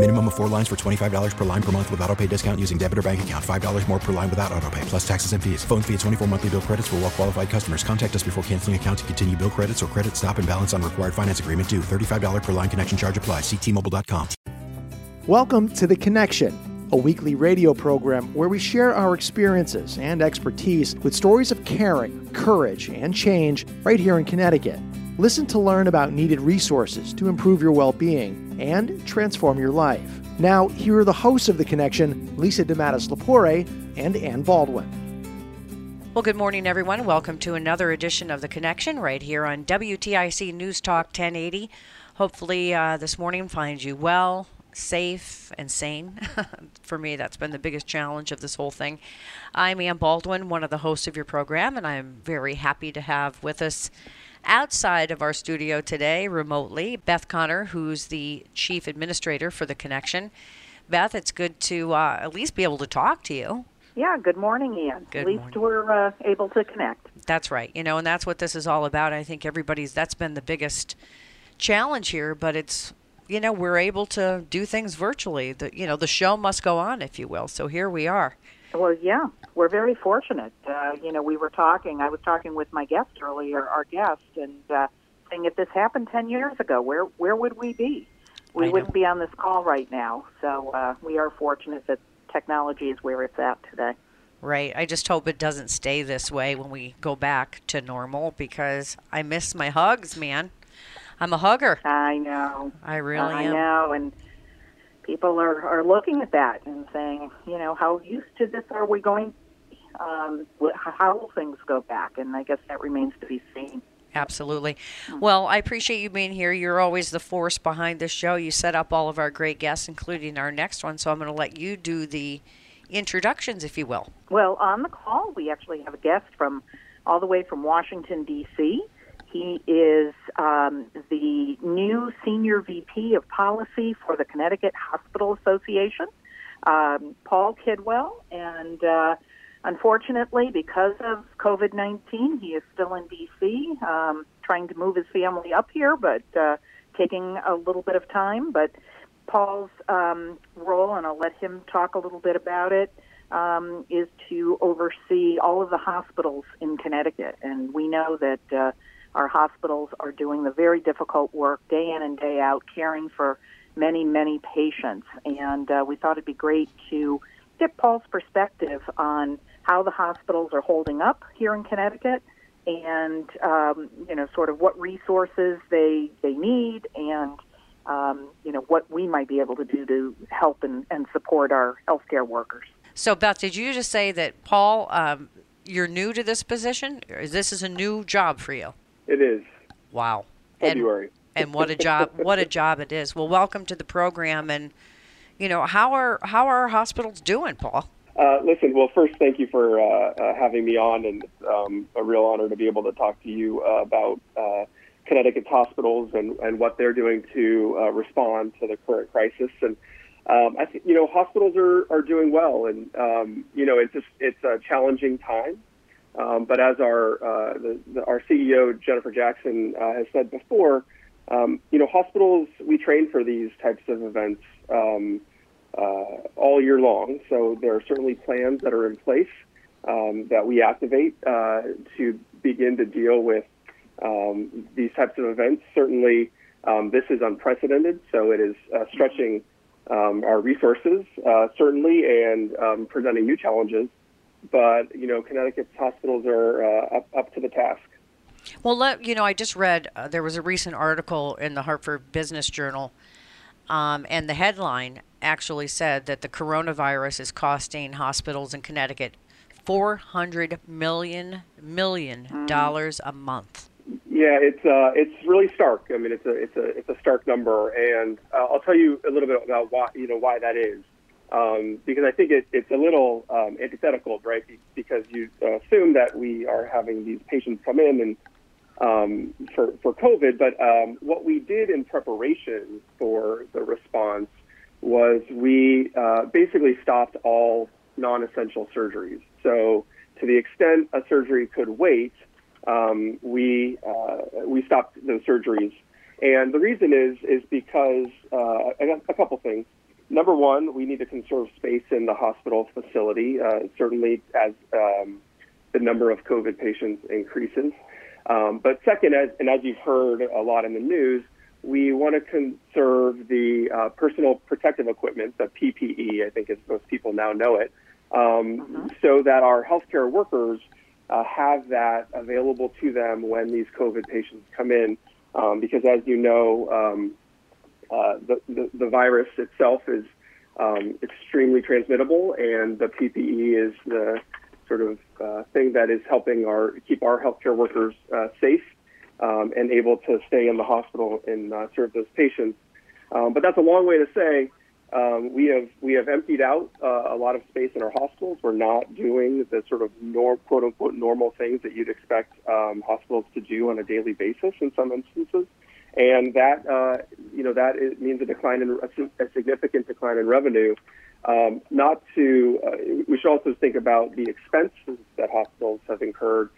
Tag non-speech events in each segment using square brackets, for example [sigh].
Minimum of four lines for $25 per line per month with auto pay discount using debit or bank account. $5 more per line without auto pay, plus taxes and fees. Phone fee at 24 monthly bill credits for well qualified customers. Contact us before canceling account to continue bill credits or credit stop and balance on required finance agreement due. $35 per line connection charge applies. Ctmobile.com. Welcome to The Connection, a weekly radio program where we share our experiences and expertise with stories of caring, courage, and change right here in Connecticut. Listen to learn about needed resources to improve your well being and transform your life. Now, here are the hosts of The Connection Lisa DeMattis Lapore and Ann Baldwin. Well, good morning, everyone. Welcome to another edition of The Connection right here on WTIC News Talk 1080. Hopefully, uh, this morning finds you well, safe, and sane. [laughs] For me, that's been the biggest challenge of this whole thing. I'm Ann Baldwin, one of the hosts of your program, and I'm very happy to have with us outside of our studio today, remotely, Beth Connor, who's the chief administrator for The Connection. Beth, it's good to uh, at least be able to talk to you. Yeah, good morning, Ian. Good At least morning. we're uh, able to connect. That's right. You know, and that's what this is all about. I think everybody's that's been the biggest challenge here, but it's you know, we're able to do things virtually. The you know, the show must go on, if you will. So here we are. Well, yeah, we're very fortunate. Uh, you know, we were talking, I was talking with my guest earlier, our guest, and uh, saying if this happened 10 years ago, where, where would we be? We I wouldn't be on this call right now. So uh, we are fortunate that technology is where it's at today. Right. I just hope it doesn't stay this way when we go back to normal because I miss my hugs, man. I'm a hugger. I know. I really I am. know, and people are, are looking at that and saying, you know, how used to this are we going? Um, how will things go back? And I guess that remains to be seen. Absolutely. Well, I appreciate you being here. You're always the force behind this show. You set up all of our great guests, including our next one. So I'm going to let you do the introductions, if you will. Well, on the call, we actually have a guest from all the way from Washington, D.C. He is um, the new senior VP of policy for the Connecticut Hospital Association, um, Paul Kidwell. And uh, unfortunately, because of COVID 19, he is still in D.C., um, trying to move his family up here, but uh, taking a little bit of time. But Paul's um, role, and I'll let him talk a little bit about it, um, is to oversee all of the hospitals in Connecticut. And we know that uh, our hospitals are doing the very difficult work day in and day out, caring for many, many patients. And uh, we thought it'd be great to get Paul's perspective on how the hospitals are holding up here in Connecticut and, um, you know, sort of what resources they, they need and um, you know, what we might be able to do to help and, and support our healthcare workers. So, Beth, did you just say that, Paul, um, you're new to this position? This is a new job for you? It is. Wow. February. And, and what a job! [laughs] What a job it is. Well, welcome to the program. And you know how are how are our hospitals doing, Paul? Uh, listen, well, first, thank you for uh, uh, having me on, and it's um, a real honor to be able to talk to you uh, about uh, Connecticut's hospitals and, and what they're doing to uh, respond to the current crisis. And um, I think you know hospitals are, are doing well, and um, you know it's just it's a challenging time. Um, but as our uh, the, the, our CEO Jennifer Jackson uh, has said before, um, you know hospitals we train for these types of events um, uh, all year long. So there are certainly plans that are in place um, that we activate uh, to begin to deal with um, these types of events. Certainly, um, this is unprecedented, so it is uh, stretching our resources uh, certainly and presenting new challenges. But you know, Connecticut's hospitals are uh, up, up to the task. Well, let, you know, I just read uh, there was a recent article in the Hartford Business Journal Um, and the headline actually said that the coronavirus is costing hospitals in Connecticut four hundred million million Mm. dollars a month. Yeah, it's uh, it's really stark. I mean, it's a it's a it's a stark number, and uh, I'll tell you a little bit about why you know why that is, um, because I think it, it's a little um, antithetical, right? Be- Because you uh, assume that we are having these patients come in and um, for for COVID, but um, what we did in preparation for the response was we uh, basically stopped all non-essential surgeries. So to the extent a surgery could wait, um, we uh, we stopped those surgeries. And the reason is is because uh, a couple things. Number one, we need to conserve space in the hospital facility, uh, certainly as um, the number of COVID patients increases. Um, but second, as, and as you've heard a lot in the news, we want to conserve the uh, personal protective equipment, the PPE, I think as most people now know it, um, so that our healthcare workers uh, have that available to them when these COVID patients come in. Um, because as you know, um, uh, the, the, the virus itself is um, extremely transmittable, and the PPE is the sort of uh, thing that is helping our keep our healthcare workers uh, safe um, and able to stay in the hospital and uh, serve those patients. Um, but that's a long way to say um, we have we have emptied out uh, a lot of space in our hospitals. We're not doing the sort of quote unquote normal things that you'd expect um, hospitals to do on a daily basis in some instances, and that uh, you know that means a decline in a, a significant decline in revenue. Um, not to uh, we should also think about the expenses that hospitals have incurred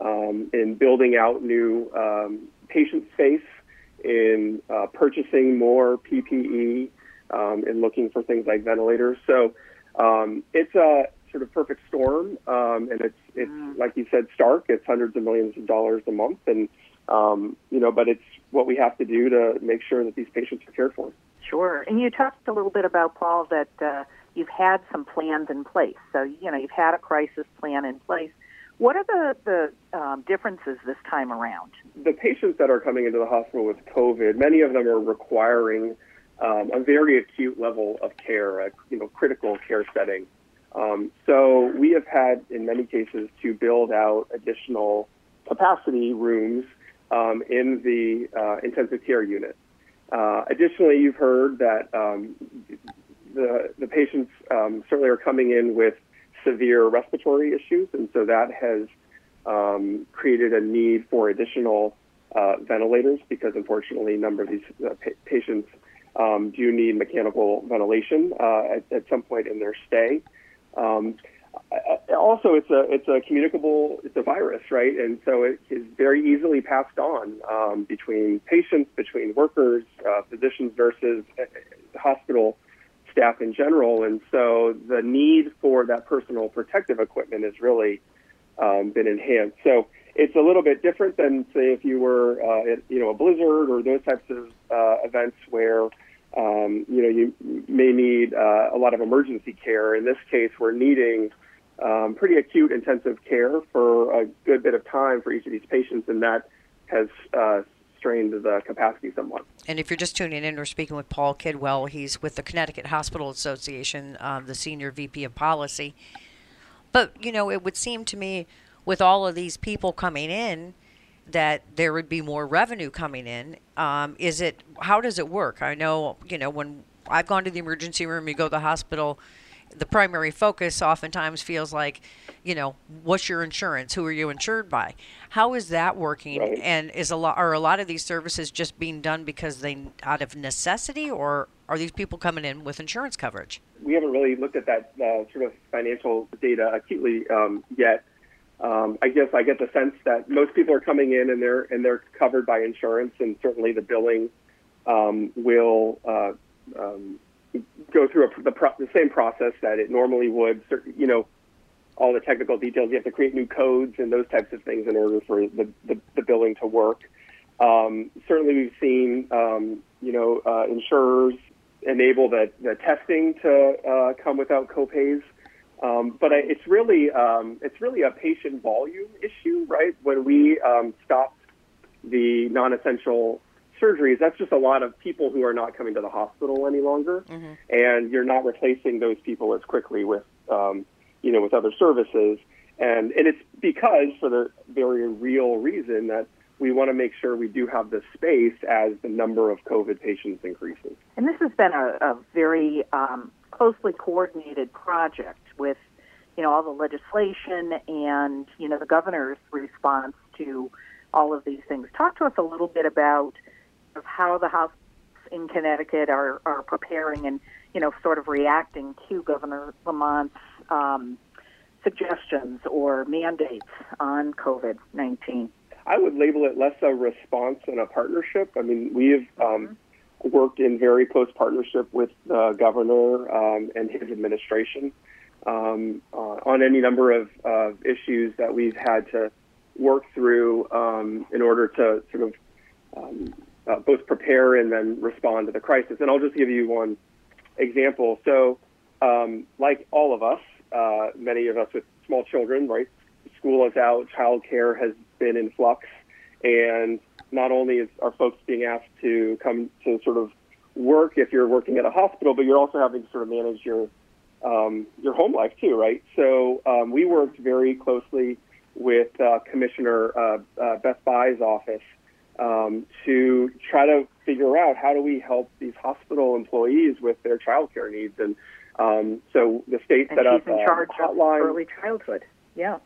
um, in building out new um, patient space, in uh, purchasing more PPE, um, and looking for things like ventilators. So um, it's a sort of perfect storm, um, and it's it's like you said, stark. It's hundreds of millions of dollars a month, and um, you know, but it's what we have to do to make sure that these patients are cared for. Sure. And you talked a little bit about, Paul, that uh, you've had some plans in place. So, you know, you've had a crisis plan in place. What are the, the um, differences this time around? The patients that are coming into the hospital with COVID, many of them are requiring um, a very acute level of care, a you know critical care setting. Um, so we have had, in many cases, to build out additional capacity rooms um, in the uh, intensive care unit. Uh, additionally, you've heard that um, the the patients um, certainly are coming in with severe respiratory issues, and so that has um, created a need for additional uh, ventilators because, unfortunately, a number of these uh, pa- patients um, do need mechanical ventilation uh, at, at some point in their stay. Also, it's a it's a communicable it's a virus, right? And so it is very easily passed on um, between patients, between workers, uh, physicians, nurses, uh, hospital staff in general. And so the need for that personal protective equipment has really um, been enhanced. So it's a little bit different than say if you were uh, at, you know a blizzard or those types of uh, events where um, you know you may need uh, a lot of emergency care. In this case, we're needing um, pretty acute intensive care for a good bit of time for each of these patients, and that has uh, strained the capacity somewhat. And if you're just tuning in, we're speaking with Paul Kidwell. He's with the Connecticut Hospital Association, um, the senior VP of policy. But, you know, it would seem to me with all of these people coming in that there would be more revenue coming in. Um, is it, how does it work? I know, you know, when I've gone to the emergency room, you go to the hospital, the primary focus oftentimes feels like, you know, what's your insurance? Who are you insured by? How is that working? Right. And is a lot are a lot of these services just being done because they out of necessity, or are these people coming in with insurance coverage? we haven't really looked at that uh, sort of financial data acutely um, yet. Um, I guess I get the sense that most people are coming in and they're and they're covered by insurance, and certainly the billing um, will uh, um, go through a, the, pro- the same process that it normally would. You know, all the technical details. You have to create new codes and those types of things in order for the, the, the billing to work. Um, certainly, we've seen um, you know uh, insurers enable the, the testing to uh, come without copays. Um, but I, it's really um, it's really a patient volume issue, right? When we um, stopped the non-essential surgeries, that's just a lot of people who are not coming to the hospital any longer, Mm-hmm. and you're not replacing those people as quickly with, um, you know, with other services. And and it's because for the very real reason that we want to make sure we do have the space as the number of COVID patients increases. And this has been a, a very um, closely coordinated project with, you know, all the legislation and you know the governor's response to all of these things. Talk to us a little bit about of how the hospitals in Connecticut are, are preparing and you know sort of reacting to Governor Lamont's um, suggestions or mandates on COVID nineteen. I would label it less a response and a partnership. I mean, we have um, worked in very close partnership with the governor um, and his administration um, uh, on any number of uh, issues that we've had to work through um, in order to sort of um, uh, both prepare and then respond to the crisis. And I'll just give you one example. So, um, like all of us, uh, many of us with small children, right? School is out, childcare has been in flux, and not only is, are folks being asked to come to sort of work if you're working at a hospital, but you're also having to sort of manage your um, your home life too, right? So um, we worked very closely with uh, Commissioner uh, uh, Beth Bye's office um, to try to figure out how do we help these hospital employees with their childcare needs. And um, so the state And set she's up in a charge hotline. of early childhood. Yeah.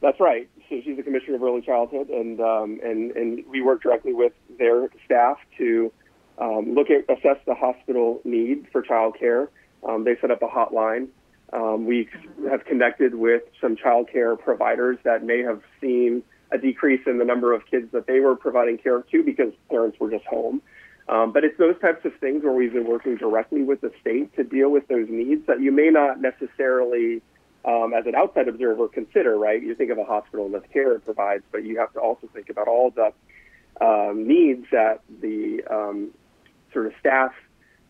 That's right. So she's the commissioner of early childhood, and um, and and we work directly with their staff to um, look at assess the hospital need for childcare. Um, they set up a hotline. Um, we have connected with some childcare providers that may have seen a decrease in the number of kids that they were providing care to because parents were just home. Um, but it's those types of things where we've been working directly with the state to deal with those needs that you may not necessarily um, as an outside observer, consider, right? You think of a hospital and the care it provides, but you have to also think about all the um, needs that the um, sort of staff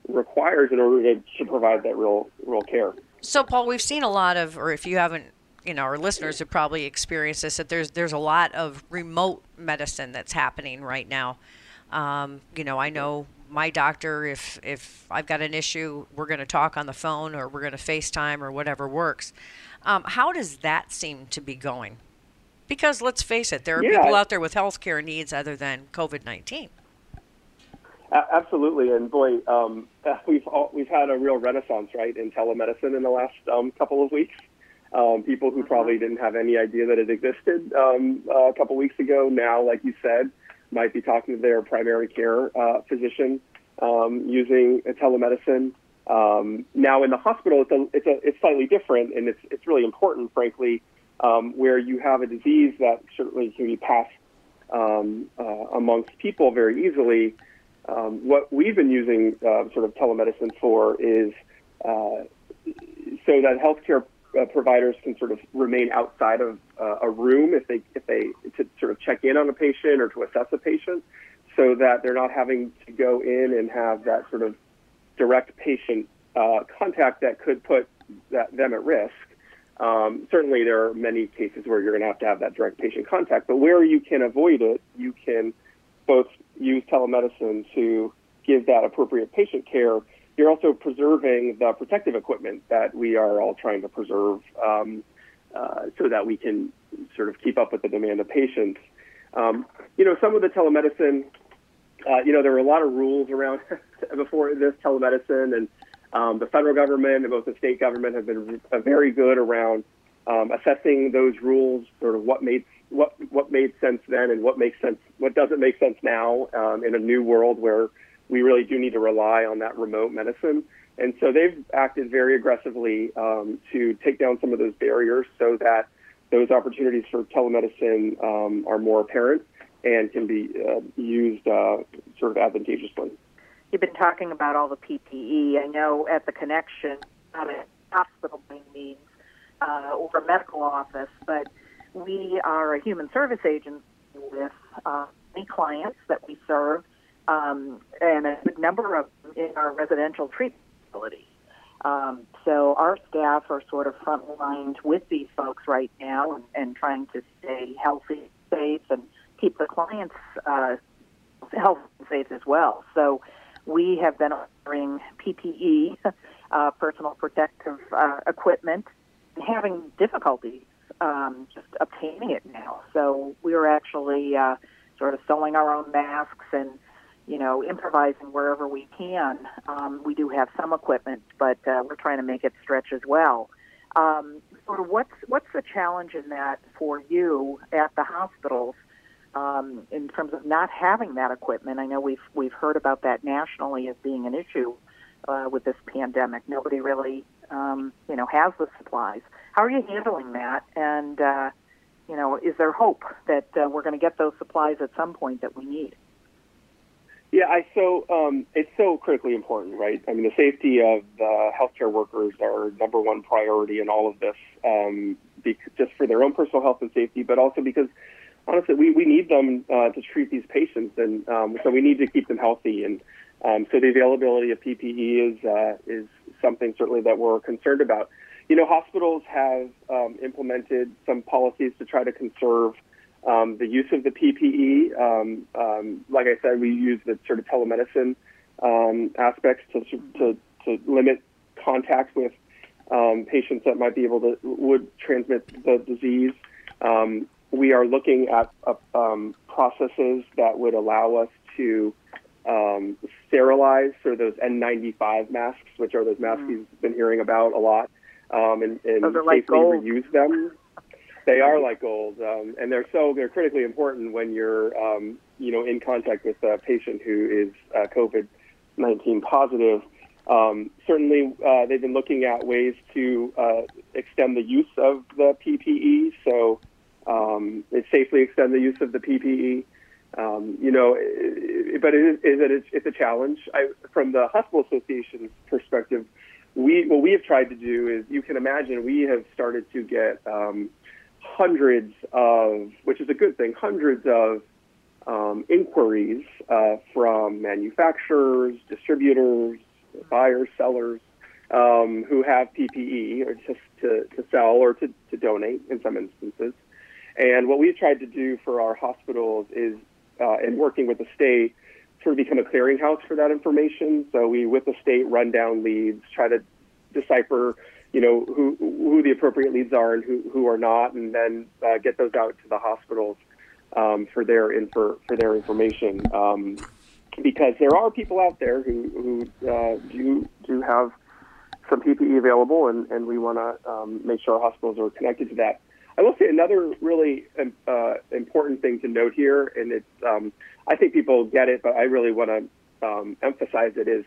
requires in order to, to provide that real, real care. So, Paul, we've seen a lot of, or if you haven't, you know, our listeners have probably experienced this, that there's there's a lot of remote medicine that's happening right now. Um, you know, I know my doctor, if if I've got an issue, we're going to talk on the phone or we're going to FaceTime or whatever works. Um, how does that seem to be going? Because let's face it, there are Yeah. people out there with healthcare needs other than COVID nineteen. Absolutely, and boy, um, [laughs] we've all, we've had a real renaissance, right, in telemedicine in the last um, couple of weeks. Um, people who probably didn't have any idea that it existed um, uh, a couple weeks ago now, like you said, might be talking to their primary care uh, physician um, using telemedicine. Um, now in the hospital, it's a, it's a, it's slightly different, and it's it's really important, frankly, um, where you have a disease that certainly can be passed um, uh, amongst people very easily. Um, what we've been using uh, sort of telemedicine for is uh, so that healthcare uh, providers can sort of remain outside of uh, a room if they if they to sort of check in on a patient or to assess a patient, so that they're not having to go in and have that sort of direct patient uh, contact that could put that, them at risk. Um, certainly, there are many cases where you're going to have to have that direct patient contact, but where you can avoid it, you can both use telemedicine to give that appropriate patient care. You're also preserving the protective equipment that we are all trying to preserve um, uh, so that we can sort of keep up with the demand of patients. Um, you know, some of the telemedicine, uh, you know, there were a lot of rules around [laughs] before this telemedicine, and um, the federal government and both the state government have been uh, very good around um, assessing those rules, sort of what made what what made sense then and what makes sense, what doesn't make sense now um, in a new world where we really do need to rely on that remote medicine. And so they've acted very aggressively um, to take down some of those barriers so that those opportunities for telemedicine um, are more apparent and can be uh, used uh, sort of advantageously. You've been talking about all the PPE. I know at the connection, not a hospital by means uh, or a medical office, but we are a human service agency with uh, many clients that we serve um, and a good number of in our residential treatment facility. Um, so our staff are sort of front lined with these folks right now and, and trying to stay healthy, safe, and keep the clients uh, health and safe as well. So we have been offering PPE, [laughs] uh, personal protective uh, equipment, and having difficulties um, just obtaining it now. So we're actually uh, sort of sewing our own masks and you know improvising wherever we can. Um, we do have some equipment, but uh, we're trying to make it stretch as well. Um, sort of what's what's the challenge in that for you at the hospitals um, in terms of not having that equipment? I know we've we've heard about that nationally as being an issue uh, with this pandemic. Nobody really um, you know has the supplies. How are you handling that? And uh, you know, is there hope that uh, we're going to get those supplies at some point that we need? Yeah, I so um, it's so critically important, right? I mean, the safety of the healthcare workers are number one priority in all of this, um, because, just for their own personal health and safety, but also because honestly, we, we need them uh, to treat these patients, and um, so we need to keep them healthy. And um, so the availability of PPE is uh, is something certainly that we're concerned about. You know, hospitals have um, implemented some policies to try to conserve um, the use of the PPE, um, um, like I said, we use the sort of telemedicine um, aspects to, to, to limit contact with um, patients that might be able to would transmit the disease. Um, we are looking at uh, um, processes that would allow us to um, sterilize for those N95 masks, which are those masks Mm. you've been hearing about a lot, um, and, and are like safely reuse them. They are like gold, um, and they're so they're critically important when you're um, you know in contact with a patient who is uh, COVID nineteen positive. Um, certainly, uh, they've been looking at ways to uh, extend the use of the PPE, so um, it safely extend the use of the PPE. Um, you know, i- i- but it is, it's, it's a challenge. I, from the hospital association's perspective, we what we have tried to do is you can imagine we have started to get um, hundreds of, which is a good thing, hundreds of um, inquiries uh, from manufacturers, distributors, buyers, sellers um, who have PPE or just to, to sell or to, to donate in some instances. And what we've tried to do for our hospitals is, uh, in working with the state, sort of become a clearinghouse for that information. So we, with the state, run down leads, try to decipher, you know, who who the appropriate leads are and who who are not, and then uh, get those out to the hospitals um, for their infor, for their information. Um, because there are people out there who who uh, do do have some PPE available, and, and we want to um, make sure our hospitals are connected to that. I will say another really um, uh, important thing to note here, and it's um, I think people get it, but I really want to um, emphasize it is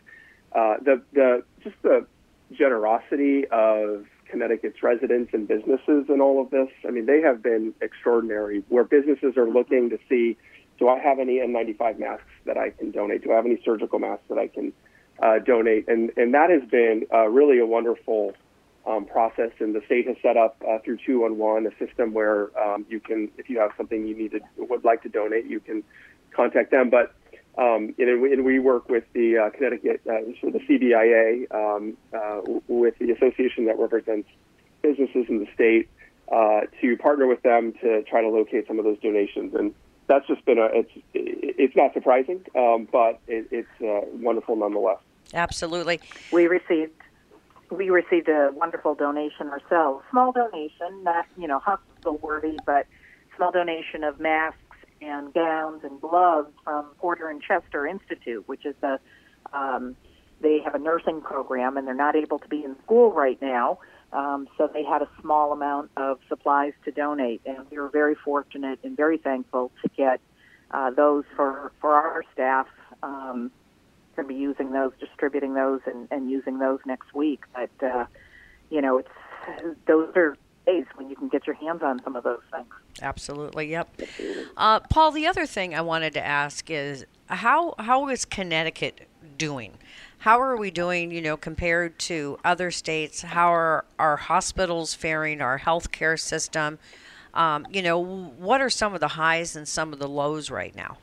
uh, the the just the generosity of Connecticut's residents and businesses in all of this. I mean, they have been extraordinary. Where businesses are looking to see, do I have any N95 masks that I can donate? Do I have any surgical masks that I can uh, donate? And and that has been uh, really a wonderful um, process. And the state has set up uh, through 211 a system where um, you can, if you have something you need to would like to donate, you can contact them. But um, and, we, and we work with the uh, Connecticut, uh, so the CBIA, um, uh, with the association that represents businesses in the state, uh, to partner with them to try to locate some of those donations. And that's just been a, it's, it's not surprising, um, but it, it's uh, wonderful nonetheless. Absolutely. We received we received a wonderful donation ourselves. Small donation, not you know hospital worthy, but small donation of masks and gowns and gloves from Porter and Chester Institute, which is a um, they have a nursing program and they're not able to be in school right now. Um, so they had a small amount of supplies to donate, and we were very fortunate and very thankful to get uh, those for for our staff. Um, going to be using those, distributing those, and, and using those next week. But uh, you know, it's those are days when you can get your hands on some of those things. Absolutely. Yep. Uh, Paul, the other thing I wanted to ask is how how is Connecticut doing? How are we doing, you know, compared to other states? How are our hospitals faring, our healthcare system? Um, you know, what are some of the highs and some of the lows right now?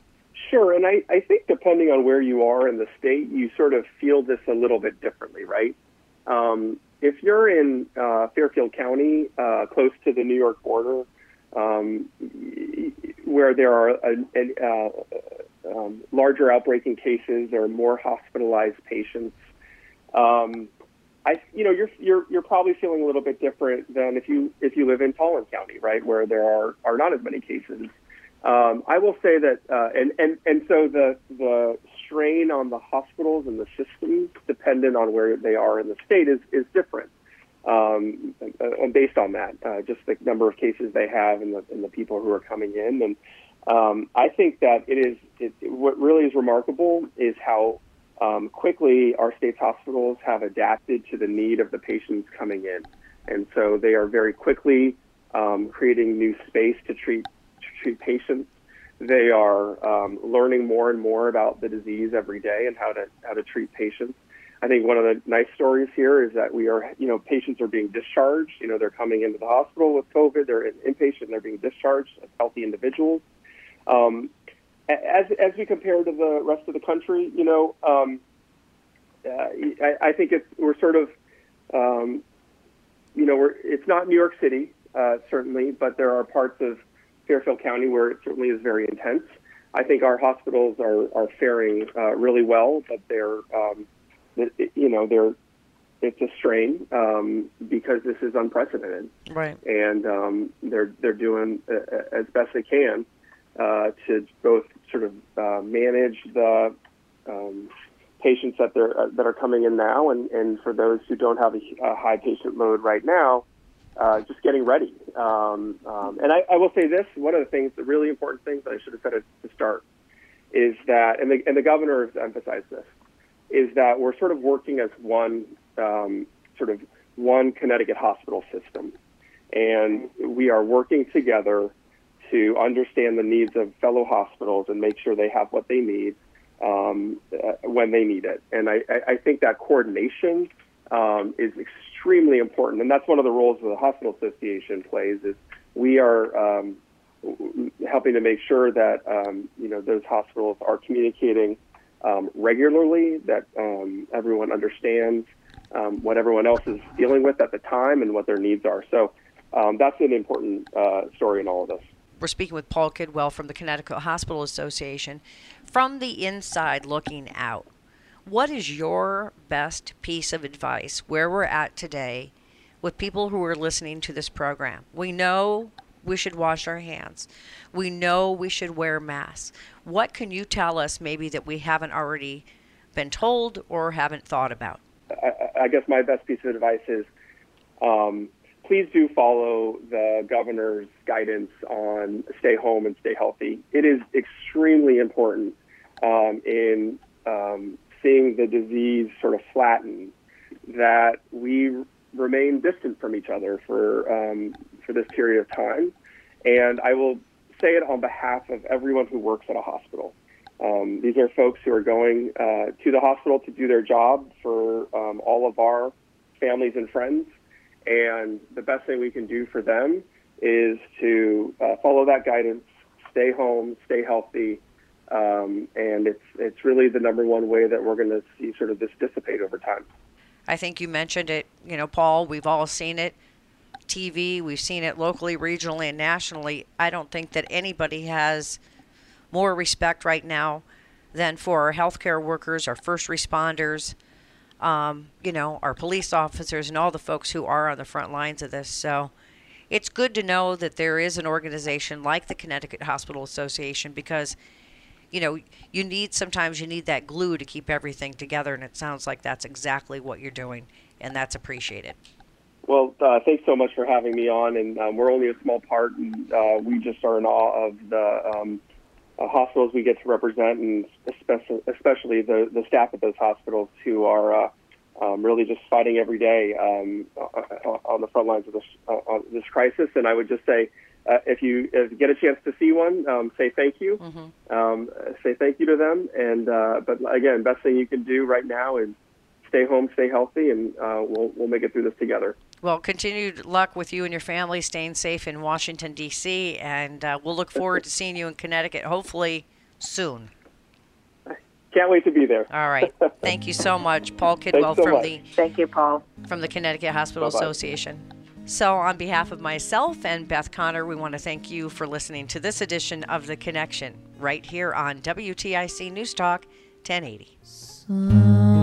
Sure, and I, I think depending on where you are in the state, you sort of feel this a little bit differently, right? Um, if you're in uh, Fairfield County, uh, close to the New York border, um, where there are a, a, uh, um, larger outbreaking cases. or more hospitalized patients. Um, I, you know, you're you're you're probably feeling a little bit different than if you if you live in Collin County, right, where there are are not as many cases. Um, I will say that, uh, and and and so the the strain on the hospitals and the systems, dependent on where they are in the state, is is different. Um, and based on that, uh, just the number of cases they have and the and the people who are coming in, and um, I think that it is it, what really is remarkable is how um, quickly our state's hospitals have adapted to the need of the patients coming in, and so they are very quickly um, creating new space to treat to treat patients. They are um, learning more and more about the disease every day and how to how to treat patients. I think one of the nice stories here is that we are, you know, patients are being discharged. You know, they're coming into the hospital with COVID. They're inpatient. They're being discharged as healthy individuals. Um, as as we compare to the rest of the country, you know, um, uh, I, I think it's we're sort of, um, you know, we're it's not New York City uh, certainly, but there are parts of Fairfield County where it certainly is very intense. I think our hospitals are are faring uh, really well, but they're, um, you know, they're it's a strain um, because this is unprecedented, right? And um, they're they're doing uh, as best they can uh, to both sort of uh, manage the um, patients that they're uh, that are coming in now, and, and for those who don't have a, a high patient load right now, uh, just getting ready. Um, um, and I, I will say this: one of the things, the really important things that I should have said at the start, is that, and the and the governor has emphasized this, is that we're sort of working as one um, sort of one Connecticut hospital system, and we are working together to understand the needs of fellow hospitals and make sure they have what they need um, uh, when they need it. And I, I think that coordination um, is extremely important, and that's one of the roles that the hospital association plays. Is we are um, helping to make sure that um, you know those hospitals are communicating um, regularly, that um, everyone understands um, what everyone else is dealing with at the time and what their needs are. So that's an important uh, story in all of this. We're speaking with Paul Kidwell from the Connecticut Hospital Association. From the inside looking out, what is your best piece of advice where we're at today with people who are listening to this program? We know we should wash our hands. We know we should wear masks. What can you tell us maybe that we haven't already been told or haven't thought about? I, I guess my best piece of advice is um, please do follow the governor's guidance on stay home and stay healthy. It is extremely important um, in um, seeing the disease sort of flatten that we remain distant from each other for um, for this period of time. And I will say it on behalf of everyone who works at a hospital. Um, these are folks who are going uh, to the hospital to do their job for um, all of our families and friends. And the best thing we can do for them is to uh, follow that guidance, stay home, stay healthy, um, and it's it's really the number one way that we're going to see sort of this dissipate over time. I think you mentioned it, you know, Paul. We've all seen it, TV. We've seen it locally, regionally, and nationally. I don't think that anybody has more respect right now than for our healthcare workers, our first responders, um, you know, our police officers and all the folks who are on the front lines of this. So it's good to know that there is an organization like the Connecticut Hospital Association because, you know, you need sometimes you need that glue to keep everything together, and it sounds like that's exactly what you're doing, and that's appreciated. Well, uh, thanks so much for having me on, and um, we're only a small part, and uh, we just are in awe of the um, uh, hospitals we get to represent, and especially, especially the, the staff at those hospitals who are uh, um, really just fighting every day um, on the front lines of this, uh, this crisis. And I would just say, uh, if you if you get a chance to see one, um, say thank you. Mm-hmm. Um, say thank you to them. And uh, but again, best thing you can do right now is stay home, stay healthy, and uh, we'll we'll make it through this together. Well, continued luck with you and your family, staying safe in Washington D.C., and uh, we'll look forward to seeing you in Connecticut, hopefully soon. Can't wait to be there. All right. [laughs] Thank you so much, Paul Kidwell so from much. the Thank you, Paul. from the Connecticut Hospital Bye-bye. Association. So, on behalf of myself and Beth Connor, we want to thank you for listening to this edition of The Connection right here on WTIC News Talk 1080. TuneIn